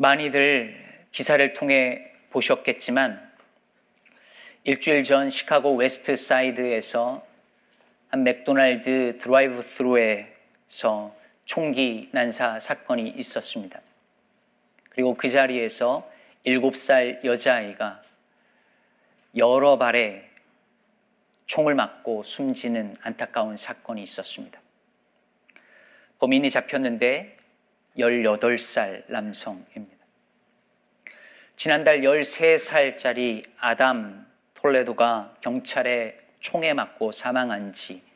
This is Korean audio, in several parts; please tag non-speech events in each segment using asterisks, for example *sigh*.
많이들 기사를 통해 보셨겠지만 일주일 전 시카고 웨스트 사이드에서 한 맥도날드 드라이브 스루에서 총기 난사 사건이 있었습니다. 그리고 그 자리에서 7살 여자아이가 여러 발에 총을 맞고 숨지는 안타까운 사건이 있었습니다. 범인이 잡혔는데 18살 남성입니다. 지난달 13살짜리 아담 톨레도가 경찰에 총에 맞고 사망한 지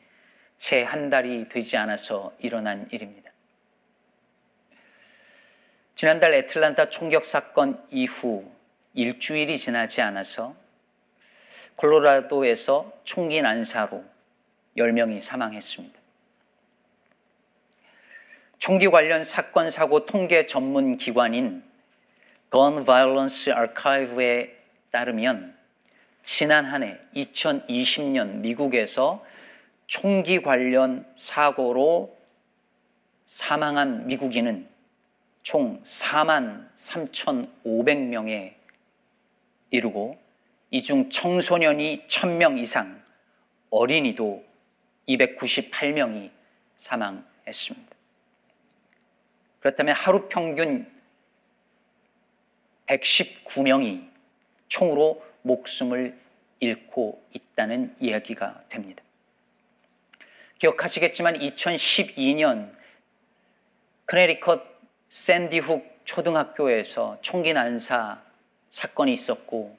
채 한 달이 되지 않아서 일어난 일입니다. 지난달 애틀란타 총격 사건 이후 일주일이 지나지 않아서 콜로라도에서 총기 난사로 10명이 사망했습니다. 총기 관련 사건 사고 통계 전문 기관인 Gun Violence Archive에 따르면 지난 한 해 2020년 미국에서 총기 관련 사고로 사망한 미국인은 총 4만 3,500명에 이르고 이 중 청소년이 1,000명 이상, 어린이도 298명이 사망했습니다. 그렇다면 하루 평균 119명이 총으로 목숨을 잃고 있다는 이야기가 됩니다. 기억하시겠지만 2012년 크네리컷 샌디훅 초등학교에서 총기 난사 사건이 있었고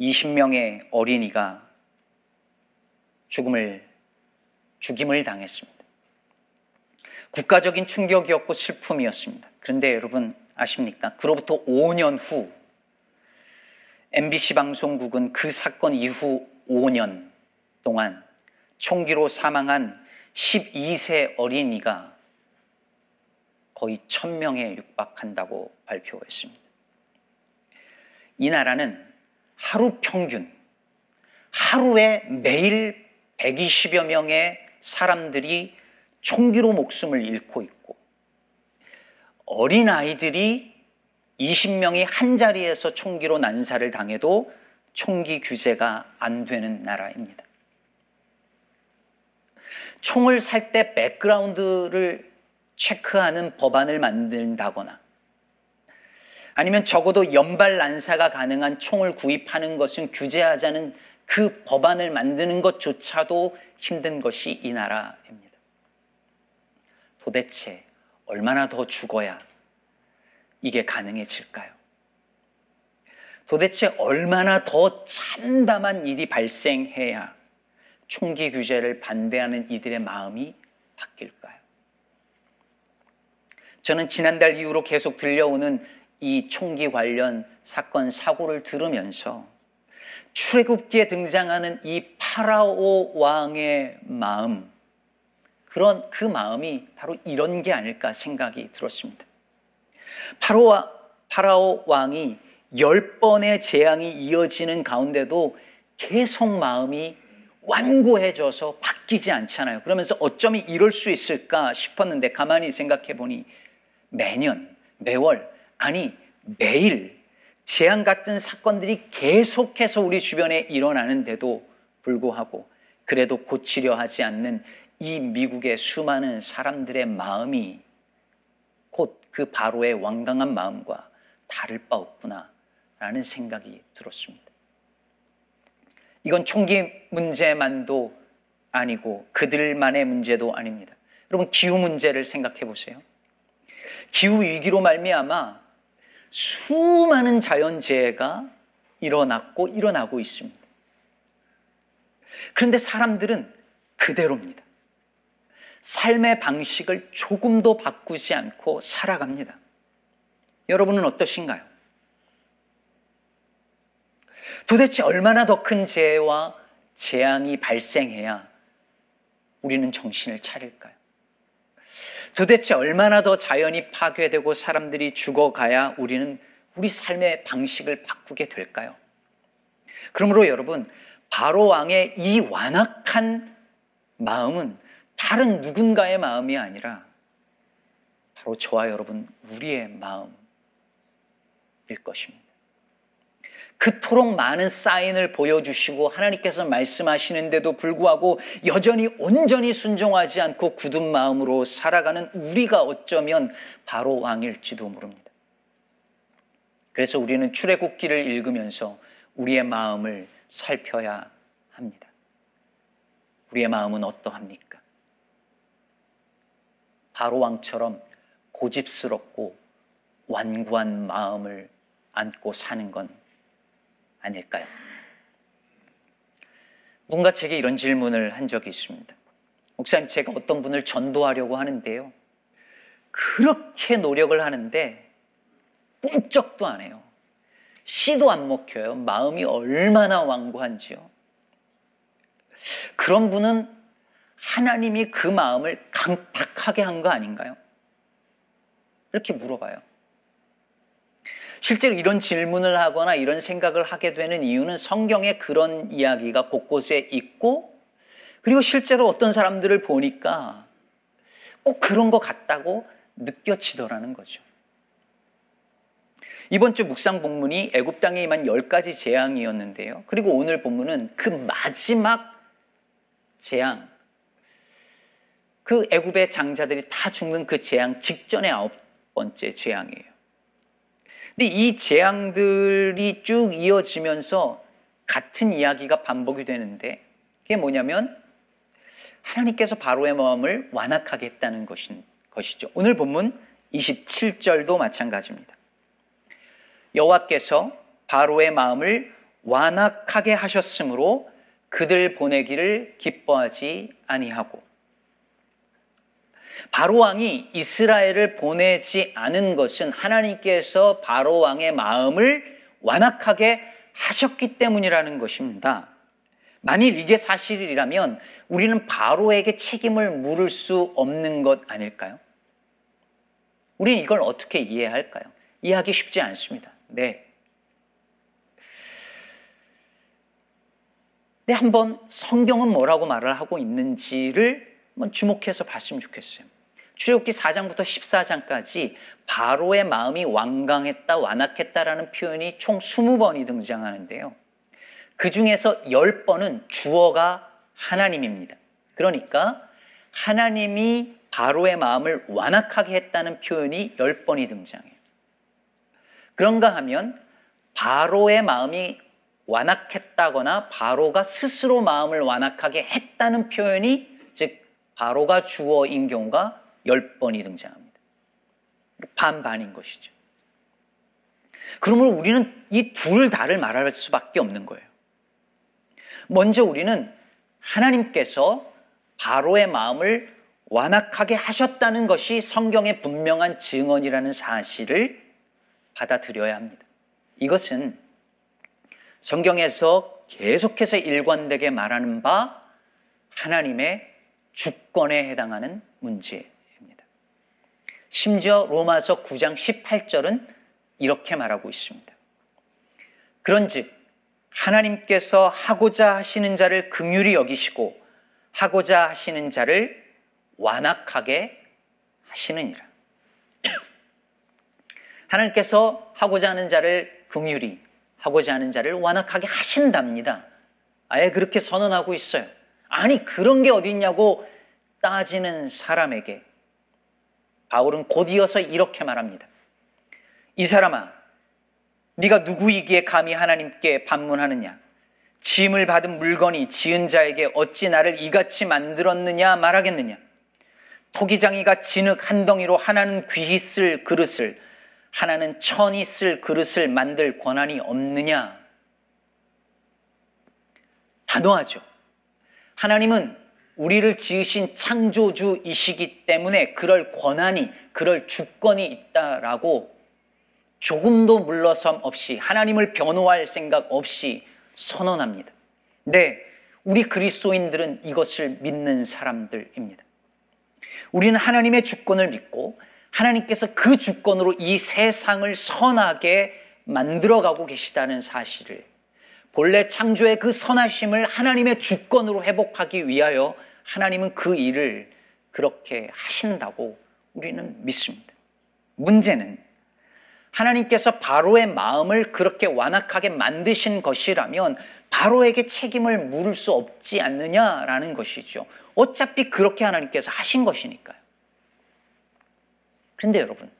20명의 어린이가 죽음을 죽임을 당했습니다. 국가적인 충격이었고 슬픔이었습니다. 그런데 여러분 아십니까? 그로부터 5년 후 MBC 방송국은 그 사건 이후 5년 동안 총기로 사망한 12세 어린이가 거의 1000명에 육박한다고 발표했습니다. 이 나라는 하루 평균, 하루에 매일 120여 명의 사람들이 총기로 목숨을 잃고 있고, 어린 아이들이 20명이 한 자리에서 총기로 난사를 당해도 총기 규제가 안 되는 나라입니다. 총을 살 때 백그라운드를 체크하는 법안을 만든다거나 아니면 적어도 연발 난사가 가능한 총을 구입하는 것은 규제하자는 그 법안을 만드는 것조차도 힘든 것이 이 나라입니다. 도대체 얼마나 더 죽어야 이게 가능해질까요? 도대체 얼마나 더 참담한 일이 발생해야 총기 규제를 반대하는 이들의 마음이 바뀔까요? 저는 지난달 이후로 계속 들려오는 이 총기 관련 사건 사고를 들으면서 출애굽기에 등장하는 이 파라오 왕의 마음 그런 그 마음이 바로 이런 게 아닐까 생각이 들었습니다. 파라오, 파라오 왕이 열 번의 재앙이 이어지는 가운데도 계속 마음이 완고해져서 바뀌지 않잖아요. 그러면서 어쩌면 이럴 수 있을까 싶었는데 가만히 생각해 보니 매년, 매월, 아니 매일 재앙 같은 사건들이 계속해서 우리 주변에 일어나는데도 불구하고 그래도 고치려 하지 않는 이 미국의 수많은 사람들의 마음이 곧 그 바로의 완강한 마음과 다를 바 없구나 라는 생각이 들었습니다. 이건 총기 문제만도 아니고 그들만의 문제도 아닙니다. 여러분 기후 문제를 생각해 보세요. 기후 위기로 말미암아 수많은 자연재해가 일어났고 일어나고 있습니다. 그런데 사람들은 그대로입니다. 삶의 방식을 조금도 바꾸지 않고 살아갑니다. 여러분은 어떠신가요? 도대체 얼마나 더 큰 재해와 재앙이 발생해야 우리는 정신을 차릴까요? 도대체 얼마나 더 자연이 파괴되고 사람들이 죽어가야 우리는 우리 삶의 방식을 바꾸게 될까요? 그러므로 여러분, 바로 왕의 이 완악한 마음은 다른 누군가의 마음이 아니라 바로 저와 여러분 우리의 마음일 것입니다. 그토록 많은 사인을 보여주시고 하나님께서 말씀하시는데도 불구하고 여전히 온전히 순종하지 않고 굳은 마음으로 살아가는 우리가 어쩌면 바로 왕일지도 모릅니다. 그래서 우리는 출애굽기를 읽으면서 우리의 마음을 살펴야 합니다. 우리의 마음은 어떠합니까? 바로 왕처럼 고집스럽고 완고한 마음을 안고 사는 건 아닐까요? 누군가 제게 이런 질문을 한 적이 있습니다. 목사님, 제가 어떤 분을 전도하려고 하는데요. 그렇게 노력을 하는데 꿈쩍도 안 해요. 씨도 안 먹혀요. 마음이 얼마나 완고한지요. 그런 분은 하나님이 그 마음을 강팍하게 한 거 아닌가요? 이렇게 물어봐요. 실제로 이런 질문을 하거나 이런 생각을 하게 되는 이유는 성경에 그런 이야기가 곳곳에 있고 그리고 실제로 어떤 사람들을 보니까 꼭 그런 것 같다고 느껴지더라는 거죠. 이번 주 묵상 본문이 애굽 땅에 임한 열 가지 재앙이었는데요. 그리고 오늘 본문은 그 마지막 재앙, 그 애굽의 장자들이 다 죽는 그 재앙 직전의 아홉 번째 재앙이에요. 근데 이 재앙들이 쭉 이어지면서 같은 이야기가 반복이 되는데 그게 뭐냐면 하나님께서 바로의 마음을 완악하게 했다는 것이죠. 오늘 본문 27절도 마찬가지입니다. 여호와께서 바로의 마음을 완악하게 하셨으므로 그들 보내기를 기뻐하지 아니하고 바로 왕이 이스라엘을 보내지 않은 것은 하나님께서 바로 왕의 마음을 완악하게 하셨기 때문이라는 것입니다. 만일 이게 사실이라면 우리는 바로에게 책임을 물을 수 없는 것 아닐까요? 우리는 이걸 어떻게 이해할까요? 이해하기 쉽지 않습니다. 네. 네, 한번 성경은 뭐라고 말을 하고 있는지를 한번 주목해서 봤으면 좋겠어요. 출애굽기 4장부터 14장까지 바로의 마음이 완강했다, 완악했다라는 표현이 총 20번이 등장하는데요. 그 중에서 10번은 주어가 하나님입니다. 그러니까 하나님이 바로의 마음을 완악하게 했다는 표현이 10번이 등장해요. 그런가 하면 바로의 마음이 완악했다거나 바로가 스스로 마음을 완악하게 했다는 표현이 즉 바로가 주어인 경우가 10번이 등장합니다. 반반인 것이죠. 그러므로 우리는 이 둘 다를 말할 수밖에 없는 거예요. 먼저 우리는 하나님께서 바로의 마음을 완악하게 하셨다는 것이 성경의 분명한 증언이라는 사실을 받아들여야 합니다. 이것은 성경에서 계속해서 일관되게 말하는 바 하나님의 주권에 해당하는 문제 심지어 로마서 9장 18절은 이렇게 말하고 있습니다. 그런즉 하나님께서 하고자 하시는 자를 긍휼히 여기시고 하고자 하시는 자를 완악하게 하시느니라. *clears throat* 하나님께서 하고자 하는 자를 긍휼히 하고자 하는 자를 완악하게 하신답니다. 아예 그렇게 선언하고 있어요. 아니 그런 게 어디 있냐고 따지는 사람에게 바울은 곧이어서 이렇게 말합니다. 이 사람아, 네가 누구이기에 감히 하나님께 반문하느냐? 짐을 받은 물건이 지은 자에게 어찌 나를 이같이 만들었느냐 말하겠느냐? 토기장이가 진흙 한 덩이로 하나는 귀히 쓸 그릇을 하나는 천이 쓸 그릇을 만들 권한이 없느냐? 단호하죠. 하나님은 우리를 지으신 창조주이시기 때문에 그럴 권한이, 그럴 주권이 있다라고 조금도 물러섬 없이 하나님을 변호할 생각 없이 선언합니다. 네, 우리 그리스도인들은 이것을 믿는 사람들입니다. 우리는 하나님의 주권을 믿고 하나님께서 그 주권으로 이 세상을 선하게 만들어가고 계시다는 사실을 본래 창조의 그 선하심을 하나님의 주권으로 회복하기 위하여 하나님은 그 일을 그렇게 하신다고 우리는 믿습니다. 문제는 하나님께서 바로의 마음을 그렇게 완악하게 만드신 것이라면 바로에게 책임을 물을 수 없지 않느냐라는 것이죠. 어차피 그렇게 하나님께서 하신 것이니까요. 그런데 여러분,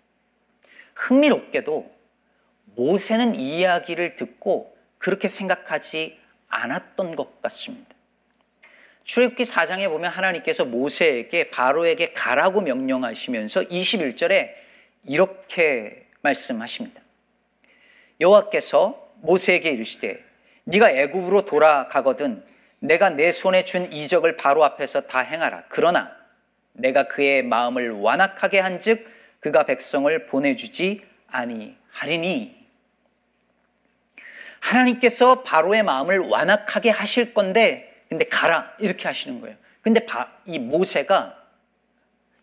흥미롭게도 모세는 이 이야기를 듣고 그렇게 생각하지 않았던 것 같습니다. 출애굽기 4장에 보면 하나님께서 모세에게 바로에게 가라고 명령하시면서 21절에 이렇게 말씀하십니다. 여호와께서 모세에게 이르시되 네가 애굽으로 돌아가거든 내가 내 손에 준 이적을 바로 앞에서 다 행하라. 그러나 내가 그의 마음을 완악하게 한즉 그가 백성을 보내주지 아니하리니 하나님께서 바로의 마음을 완악하게 하실 건데 근데 가라 이렇게 하시는 거예요. 근데 바, 이 모세가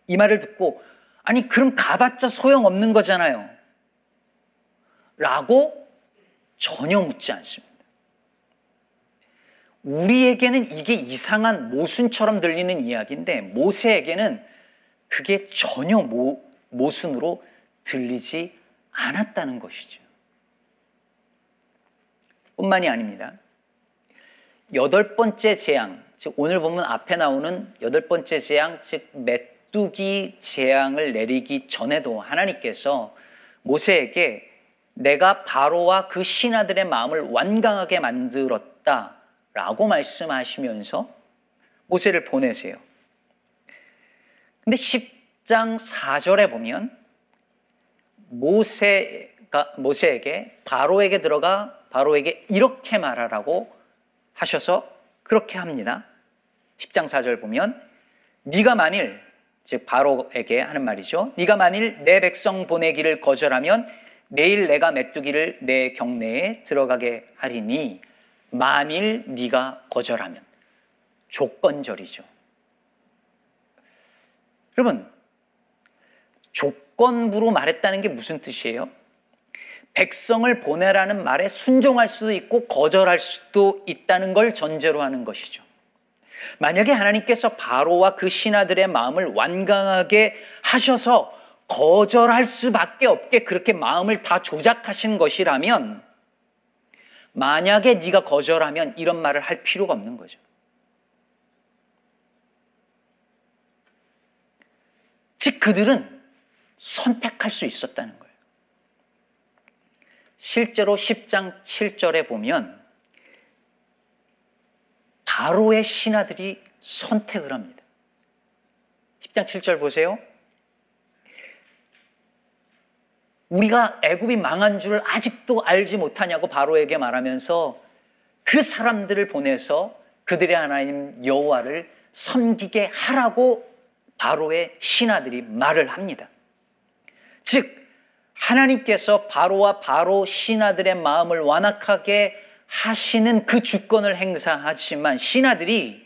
이 말을 듣고 아니 그럼 가봤자 소용없는 거잖아요. 라고 전혀 묻지 않습니다. 우리에게는 이게 이상한 모순처럼 들리는 이야기인데 모세에게는 그게 전혀 모, 모순으로 들리지 않았다는 것이죠. 뿐만이 아닙니다. 여덟 번째 재앙, 즉 오늘 보면 앞에 나오는 여덟 번째 재앙, 즉 메뚜기 재앙을 내리기 전에도 하나님께서 모세에게 내가 바로와 그 신하들의 마음을 완강하게 만들었다라고 말씀하시면서 모세를 보내세요. 근데 10장 4절에 보면 모세가 모세에게 바로에게 들어가 바로에게 이렇게 말하라고 하셔서 그렇게 합니다. 10장 4절 보면 네가 만일 즉 바로에게 하는 말이죠. 네가 만일 내 백성 보내기를 거절하면 내일 내가 메뚜기를 내 경내에 들어가게 하리니 만일 네가 거절하면 조건절이죠. 여러분 조건부로 말했다는 게 무슨 뜻이에요? 백성을 보내라는 말에 순종할 수도 있고 거절할 수도 있다는 걸 전제로 하는 것이죠. 만약에 하나님께서 바로와 그 신하들의 마음을 완강하게 하셔서 거절할 수밖에 없게 그렇게 마음을 다 조작하신 것이라면 만약에 네가 거절하면 이런 말을 할 필요가 없는 거죠. 즉 그들은 선택할 수 있었다는 거예요. 실제로 10장 7절에 보면 바로의 신하들이 선택을 합니다. 10장 7절 보세요. 우리가 애굽이 망한 줄 아직도 알지 못하냐고 바로에게 말하면서 그 사람들을 보내서 그들의 하나님 여호와를 섬기게 하라고 바로의 신하들이 말을 합니다. 즉 하나님께서 바로와 바로 신하들의 마음을 완악하게 하시는 그 주권을 행사하지만 신하들이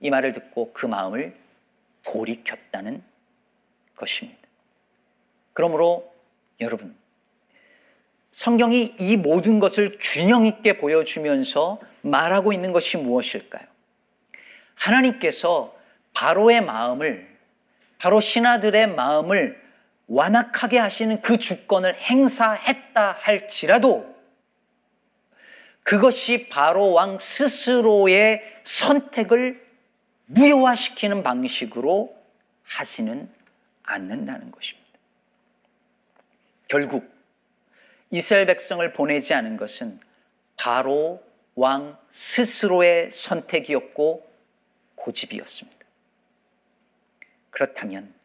이 말을 듣고 그 마음을 돌이켰다는 것입니다. 그러므로 여러분, 성경이 이 모든 것을 균형 있게 보여주면서 말하고 있는 것이 무엇일까요? 하나님께서 바로의 마음을, 바로 신하들의 마음을 완악하게 하시는 그 주권을 행사했다 할지라도 그것이 바로 왕 스스로의 선택을 무효화시키는 방식으로 하지는 않는다는 것입니다. 결국 이스라엘 백성을 보내지 않은 것은 바로 왕 스스로의 선택이었고 고집이었습니다. 그렇다면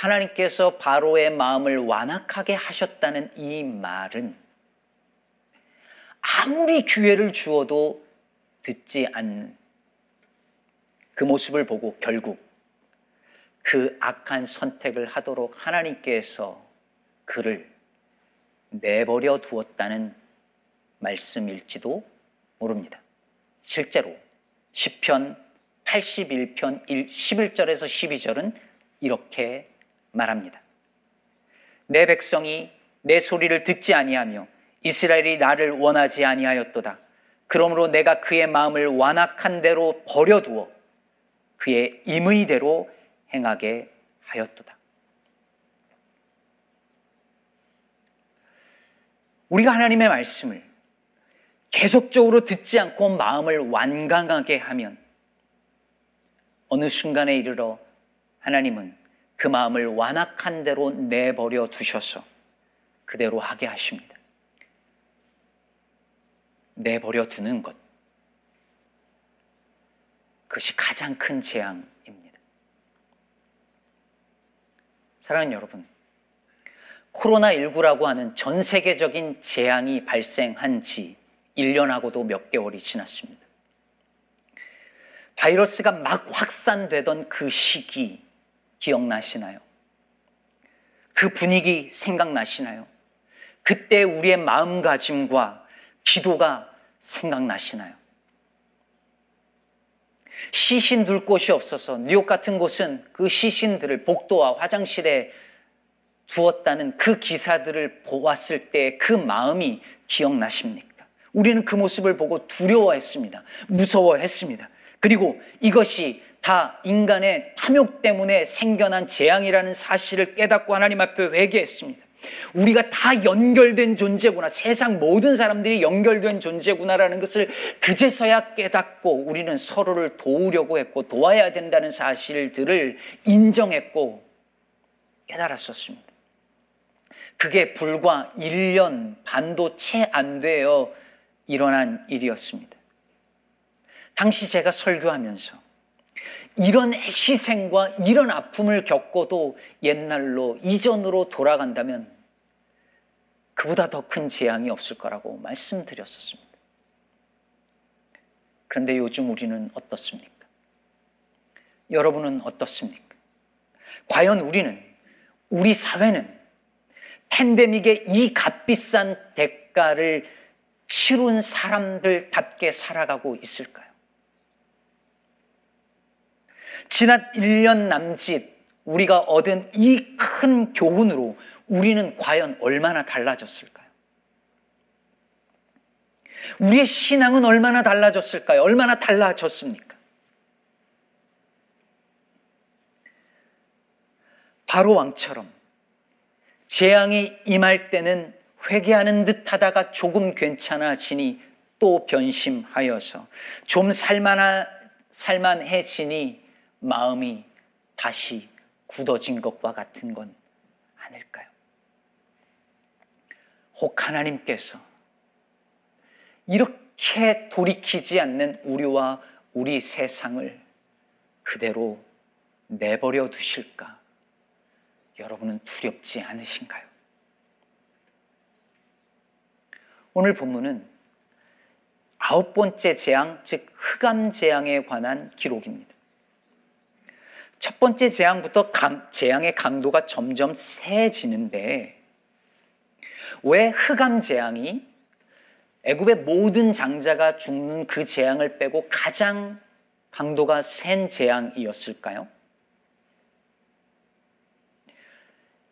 하나님께서 바로의 마음을 완악하게 하셨다는 이 말은 아무리 기회를 주어도 듣지 않는 그 모습을 보고 결국 그 악한 선택을 하도록 하나님께서 그를 내버려 두었다는 말씀일지도 모릅니다. 실제로 10편 81편 11절에서 12절은 이렇게 말합니다. 내 백성이 내 소리를 듣지 아니하며 이스라엘이 나를 원하지 아니하였도다. 그러므로 내가 그의 마음을 완악한 대로 버려두어 그의 임의대로 행하게 하였도다. 우리가 하나님의 말씀을 계속적으로 듣지 않고 마음을 완강하게 하면 어느 순간에 이르러 하나님은 그 마음을 완악한 대로 내버려 두셔서 그대로 하게 하십니다. 내버려 두는 것. 그것이 가장 큰 재앙입니다. 사랑하는 여러분, 코로나19라고 하는 전 세계적인 재앙이 발생한 지 1년하고도 몇 개월이 지났습니다. 바이러스가 막 확산되던 그 시기 기억나시나요? 그 분위기 생각나시나요? 그때 우리의 마음가짐과 기도가 생각나시나요? 시신 둘 곳이 없어서 뉴욕 같은 곳은 그 시신들을 복도와 화장실에 두었다는 그 기사들을 보았을 때 그 마음이 기억나십니까? 우리는 그 모습을 보고 두려워했습니다. 무서워했습니다. 그리고 이것이 다 인간의 탐욕 때문에 생겨난 재앙이라는 사실을 깨닫고 하나님 앞에 회개했습니다. 우리가 다 연결된 존재구나. 세상 모든 사람들이 연결된 존재구나라는 것을 그제서야 깨닫고 우리는 서로를 도우려고 했고 도와야 된다는 사실들을 인정했고 깨달았었습니다. 그게 불과 1년 반도 채 안 되어 일어난 일이었습니다. 당시 제가 설교하면서 이런 희생과 이런 아픔을 겪고도 옛날로 이전으로 돌아간다면 그보다 더 큰 재앙이 없을 거라고 말씀드렸었습니다. 그런데 요즘 우리는 어떻습니까? 여러분은 어떻습니까? 과연 우리는, 우리 사회는 팬데믹의 이 값비싼 대가를 치룬 사람들답게 살아가고 있을까요? 지난 1년 남짓 우리가 얻은 이 큰 교훈으로 우리는 과연 얼마나 달라졌을까요? 우리의 신앙은 얼마나 달라졌을까요? 얼마나 달라졌습니까? 바로 왕처럼 재앙이 임할 때는 회개하는 듯 하다가 조금 괜찮아지니 또 변심하여서 좀 살만하, 살만해지니 마음이 다시 굳어진 것과 같은 건 아닐까요? 혹 하나님께서 이렇게 돌이키지 않는 우리와 우리 세상을 그대로 내버려 두실까? 여러분은 두렵지 않으신가요? 오늘 본문은 아홉 번째 재앙, 즉 흑암 재앙에 관한 기록입니다. 첫 번째 재앙부터 강, 재앙의 강도가 점점 세지는데 왜 흑암 재앙이 애굽의 모든 장자가 죽는 그 재앙을 빼고 가장 강도가 센 재앙이었을까요?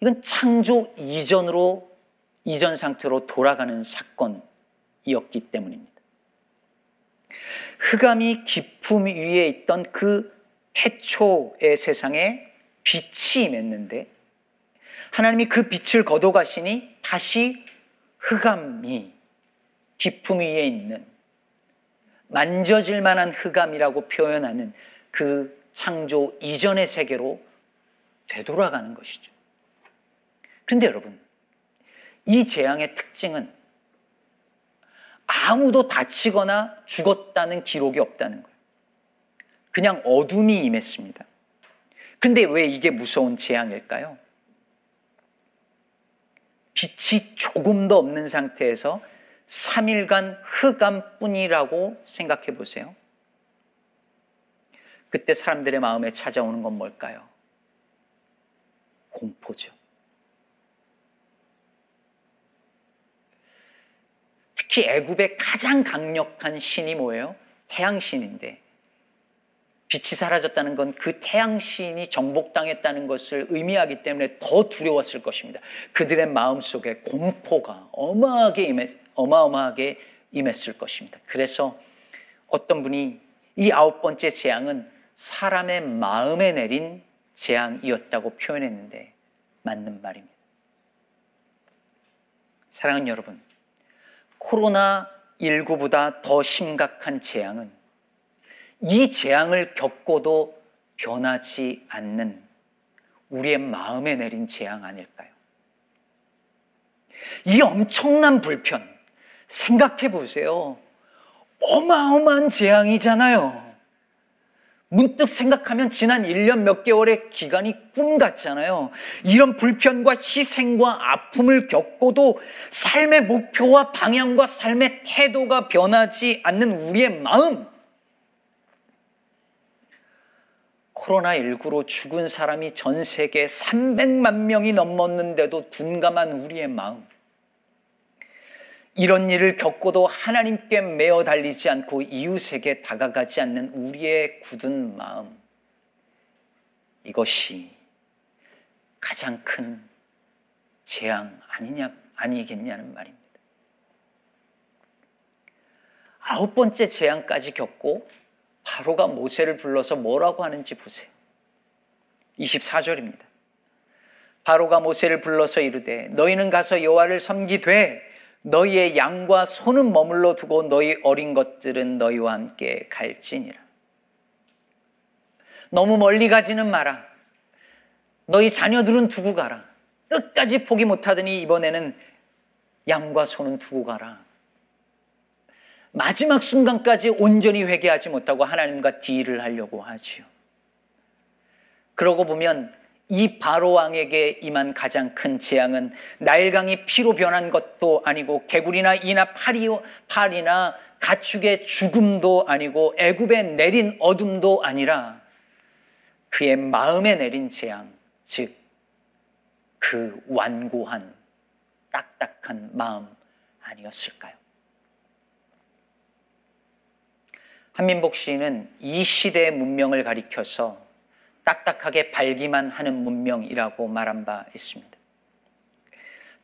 이건 창조 이전으로 이전 상태로 돌아가는 사건이었기 때문입니다. 흑암이 기품 위에 있던 그 태초의 세상에 빛이 임했는데 하나님이 그 빛을 거둬가시니 다시 흑암이 기품 위에 있는 만져질 만한 흑암이라고 표현하는 그 창조 이전의 세계로 되돌아가는 것이죠. 그런데 여러분, 이 재앙의 특징은 아무도 다치거나 죽었다는 기록이 없다는 거예요. 그냥 어둠이 임했습니다. 근데 왜 이게 무서운 재앙일까요? 빛이 조금도 없는 상태에서 3일간 흑암뿐이라고 생각해 보세요. 그때 사람들의 마음에 찾아오는 건 뭘까요? 공포죠. 특히 애굽의 가장 강력한 신이 뭐예요? 태양신인데 빛이 사라졌다는 건 그 태양신이 정복당했다는 것을 의미하기 때문에 더 두려웠을 것입니다. 그들의 마음 속에 공포가 어마하게 임했, 어마어마하게 임했을 것입니다. 그래서 어떤 분이 이 아홉 번째 재앙은 사람의 마음에 내린 재앙이었다고 표현했는데 맞는 말입니다. 사랑하는 여러분, 코로나19보다 더 심각한 재앙은 이 재앙을 겪고도 변하지 않는 우리의 마음에 내린 재앙 아닐까요? 이 엄청난 불편, 생각해 보세요. 어마어마한 재앙이잖아요. 문득 생각하면 지난 1년 몇 개월의 기간이 꿈 같잖아요. 이런 불편과 희생과 아픔을 겪고도 삶의 목표와 방향과 삶의 태도가 변하지 않는 우리의 마음. 코로나19로 죽은 사람이 전 세계 300만 명이 넘었는데도 둔감한 우리의 마음. 이런 일을 겪고도 하나님께 매어 달리지 않고 이웃에게 다가가지 않는 우리의 굳은 마음. 이것이 가장 큰 재앙 아니냐, 아니겠냐는 말입니다. 아홉 번째 재앙까지 겪고 바로가 모세를 불러서 뭐라고 하는지 보세요. 24절입니다. 바로가 모세를 불러서 이르되 너희는 가서 여호와를 섬기되 너희의 양과 소는 머물러 두고 너희 어린 것들은 너희와 함께 갈지니라. 너무 멀리 가지는 마라. 너희 자녀들은 두고 가라. 끝까지 포기 못하더니 이번에는 양과 소는 두고 가라. 마지막 순간까지 온전히 회개하지 못하고 하나님과 딜을 하려고 하지요. 그러고 보면 이 바로 왕에게 임한 가장 큰 재앙은 나일강이 피로 변한 것도 아니고 개구리나 이나 파리, 파리나 가축의 죽음도 아니고 애굽에 내린 어둠도 아니라 그의 마음에 내린 재앙, 즉 그 완고한 딱딱한 마음 아니었을까요? 한민복 시인은 이 시대의 문명을 가리켜서 딱딱하게 발기만 하는 문명이라고 말한 바 있습니다.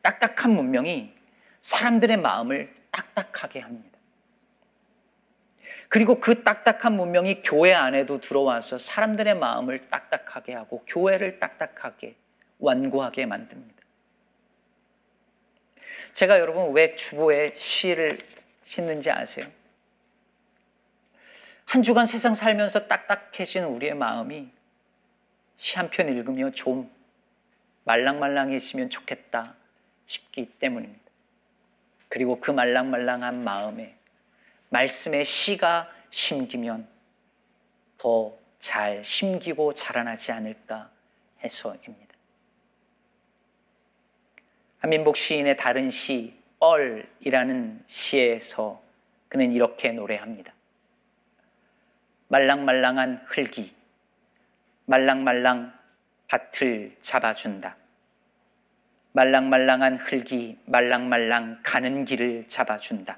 딱딱한 문명이 사람들의 마음을 딱딱하게 합니다. 그리고 그 딱딱한 문명이 교회 안에도 들어와서 사람들의 마음을 딱딱하게 하고 교회를 딱딱하게 완고하게 만듭니다. 제가 여러분 왜 주보에 시를 싣는지 아세요? 한 주간 세상 살면서 딱딱해진 우리의 마음이 시 한 편 읽으며 좀 말랑말랑해지면 좋겠다 싶기 때문입니다. 그리고 그 말랑말랑한 마음에 말씀의 씨가 심기면 더 잘 심기고 자라나지 않을까 해서입니다. 한민복 시인의 다른 시, 얼이라는 시에서 그는 이렇게 노래합니다. 말랑말랑한 흙이 말랑말랑 밭을 잡아준다. 말랑말랑한 흙이 말랑말랑 가는 길을 잡아준다.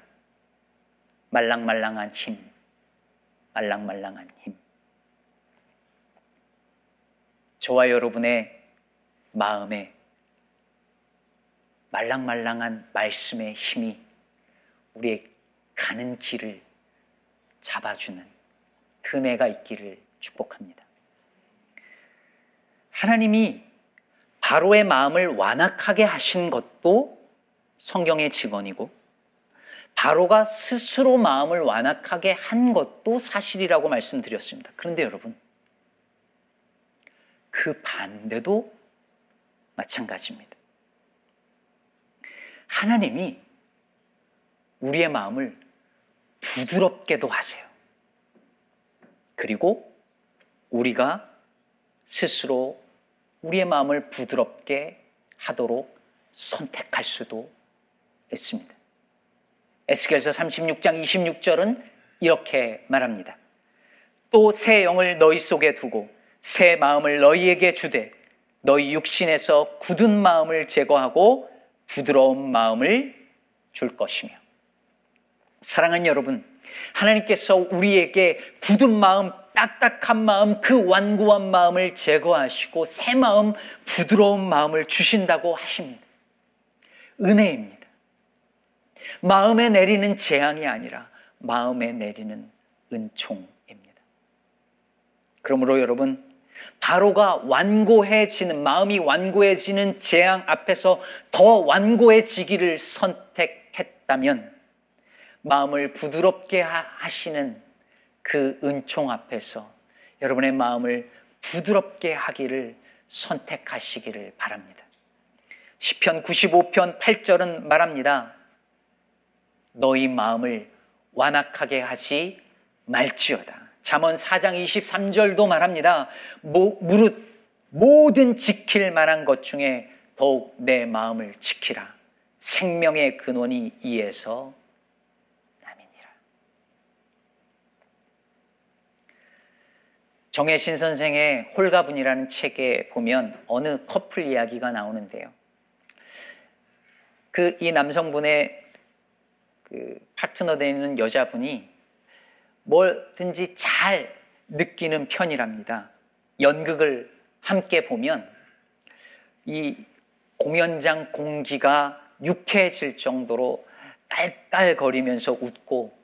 말랑말랑한 힘, 말랑말랑한 힘. 저와 여러분의 마음에 말랑말랑한 말씀의 힘이 우리의 가는 길을 잡아주는 그네가 있기를 축복합니다. 하나님이 바로의 마음을 완악하게 하신 것도 성경의 직언이고 바로가 스스로 마음을 완악하게 한 것도 사실이라고 말씀드렸습니다. 그런데 여러분, 그 반대도 마찬가지입니다. 하나님이 우리의 마음을 부드럽게도 하세요. 그리고 우리가 스스로 우리의 마음을 부드럽게 하도록 선택할 수도 있습니다. 에스겔서 36장 26절은 이렇게 말합니다. 또 새 영을 너희 속에 두고 새 마음을 너희에게 주되 너희 육신에서 굳은 마음을 제거하고 부드러운 마음을 줄 것이며 사랑하는 여러분 하나님께서 우리에게 굳은 마음 딱딱한 마음, 그 완고한 마음을 제거하시고 새 마음, 부드러운 마음을 주신다고 하십니다. 은혜입니다. 마음에 내리는 재앙이 아니라 마음에 내리는 은총입니다. 그러므로 여러분, 바로가 완고해지는, 마음이 완고해지는 재앙 앞에서 더 완고해지기를 선택했다면 마음을 부드럽게 하시는 그 은총 앞에서 여러분의 마음을 부드럽게 하기를 선택하시기를 바랍니다. 시편 95편 8절은 말합니다. 너희 마음을 완악하게 하지 말지어다. 잠언 4장 23절도 말합니다. 무릇 모든 지킬 만한 것 중에 더욱 내 마음을 지키라. 생명의 근원이 이에서 남이니라. 정혜신 선생의 홀가분이라는 책에 보면 어느 커플 이야기가 나오는데요. 그 이 남성분의 그 파트너 되는 여자분이 뭐든지 잘 느끼는 편이랍니다. 연극을 함께 보면 이 공연장 공기가 유쾌해질 정도로 깔깔거리면서 웃고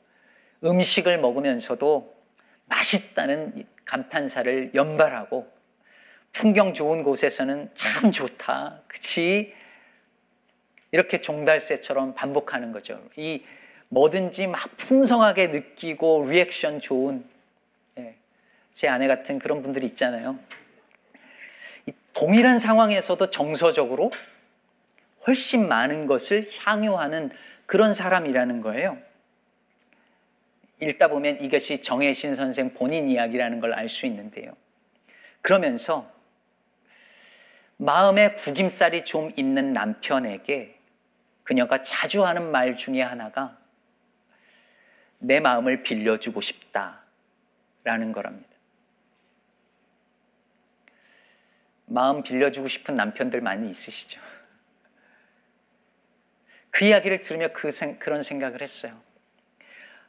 음식을 먹으면서도 맛있다는 감탄사를 연발하고 풍경 좋은 곳에서는 참 좋다. 그치? 이렇게 종달새처럼 반복하는 거죠. 이 뭐든지 막 풍성하게 느끼고 리액션 좋은 예, 제 아내 같은 그런 분들이 있잖아요. 동일한 상황에서도 정서적으로 훨씬 많은 것을 향유하는 그런 사람이라는 거예요. 읽다 보면 이것이 정혜신 선생 본인 이야기라는 걸 알 수 있는데요. 그러면서 마음에 구김살이 좀 있는 남편에게 그녀가 자주 하는 말 중에 하나가 내 마음을 빌려주고 싶다라는 거랍니다. 마음 빌려주고 싶은 남편들 많이 있으시죠? 그 이야기를 들으며 그 생, 그런 생각을 했어요.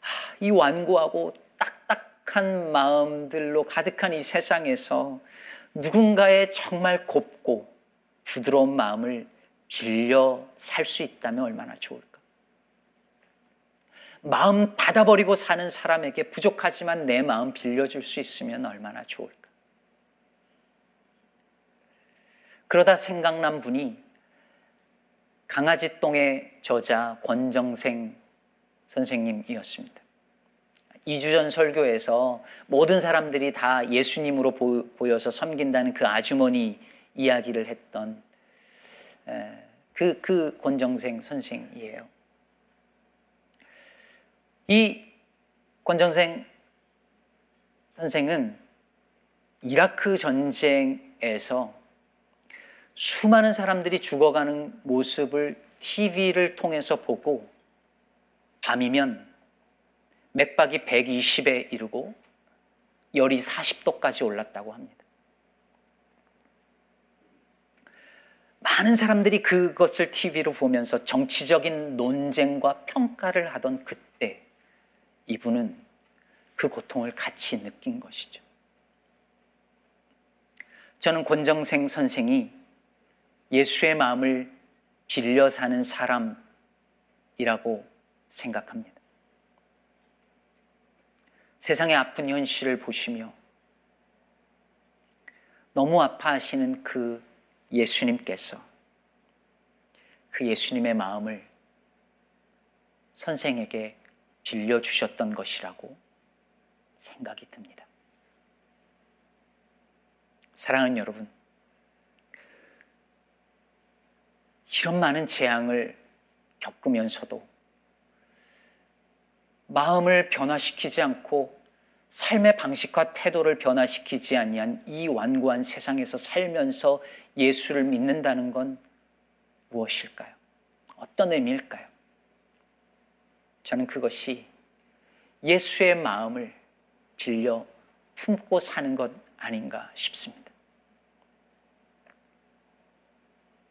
하, 이 완고하고 딱딱한 마음들로 가득한 이 세상에서 누군가의 정말 곱고 부드러운 마음을 빌려 살 수 있다면 얼마나 좋을까. 마음 닫아버리고 사는 사람에게 부족하지만 내 마음 빌려줄 수 있으면 얼마나 좋을까. 그러다 생각난 분이 강아지 똥의 저자 권정생 선생님이었습니다. 2주 전 설교에서 모든 사람들이 다 예수님으로 보여서 섬긴다는 그 아주머니 이야기를 했던 그, 그 권정생 선생이에요. 이 권정생 선생은 이라크 전쟁에서 수많은 사람들이 죽어가는 모습을 TV를 통해서 보고 밤이면 맥박이 120에 이르고 열이 40도까지 올랐다고 합니다. 많은 사람들이 그것을 TV로 보면서 정치적인 논쟁과 평가를 하던 그때 이분은 그 고통을 같이 느낀 것이죠. 저는 권정생 선생이 예수의 마음을 빌려 사는 사람이라고 생각합니다. 세상의 아픈 현실을 보시며 너무 아파하시는 그 예수님께서 그 예수님의 마음을 선생에게 빌려주셨던 것이라고 생각이 듭니다. 사랑하는 여러분, 이런 많은 재앙을 겪으면서도 마음을 변화시키지 않고 삶의 방식과 태도를 변화시키지 아니한 이 완고한 세상에서 살면서 예수를 믿는다는 건 무엇일까요? 어떤 의미일까요? 저는 그것이 예수의 마음을 빌려 품고 사는 것 아닌가 싶습니다.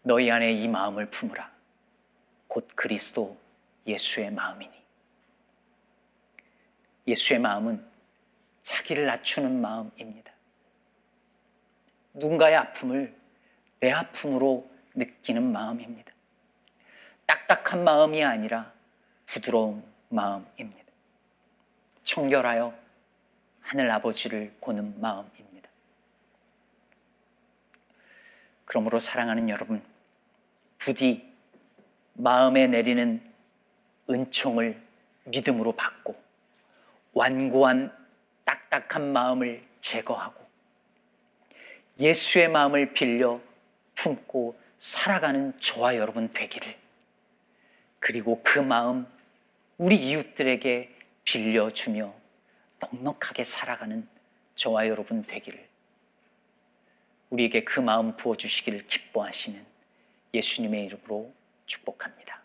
너희 안에 이 마음을 품으라. 곧 그리스도 예수의 마음이니. 예수의 마음은 자기를 낮추는 마음입니다. 누군가의 아픔을 내 아픔으로 느끼는 마음입니다. 딱딱한 마음이 아니라 부드러운 마음입니다. 청결하여 하늘 아버지를 보는 마음입니다. 그러므로 사랑하는 여러분, 부디 마음에 내리는 은총을 믿음으로 받고 완고한 딱딱한 마음을 제거하고 예수의 마음을 빌려 품고 살아가는 저와 여러분 되기를 그리고 그 마음 우리 이웃들에게 빌려주며 넉넉하게 살아가는 저와 여러분 되기를 우리에게 그 마음 부어주시기를 기뻐하시는 예수님의 이름으로 축복합니다.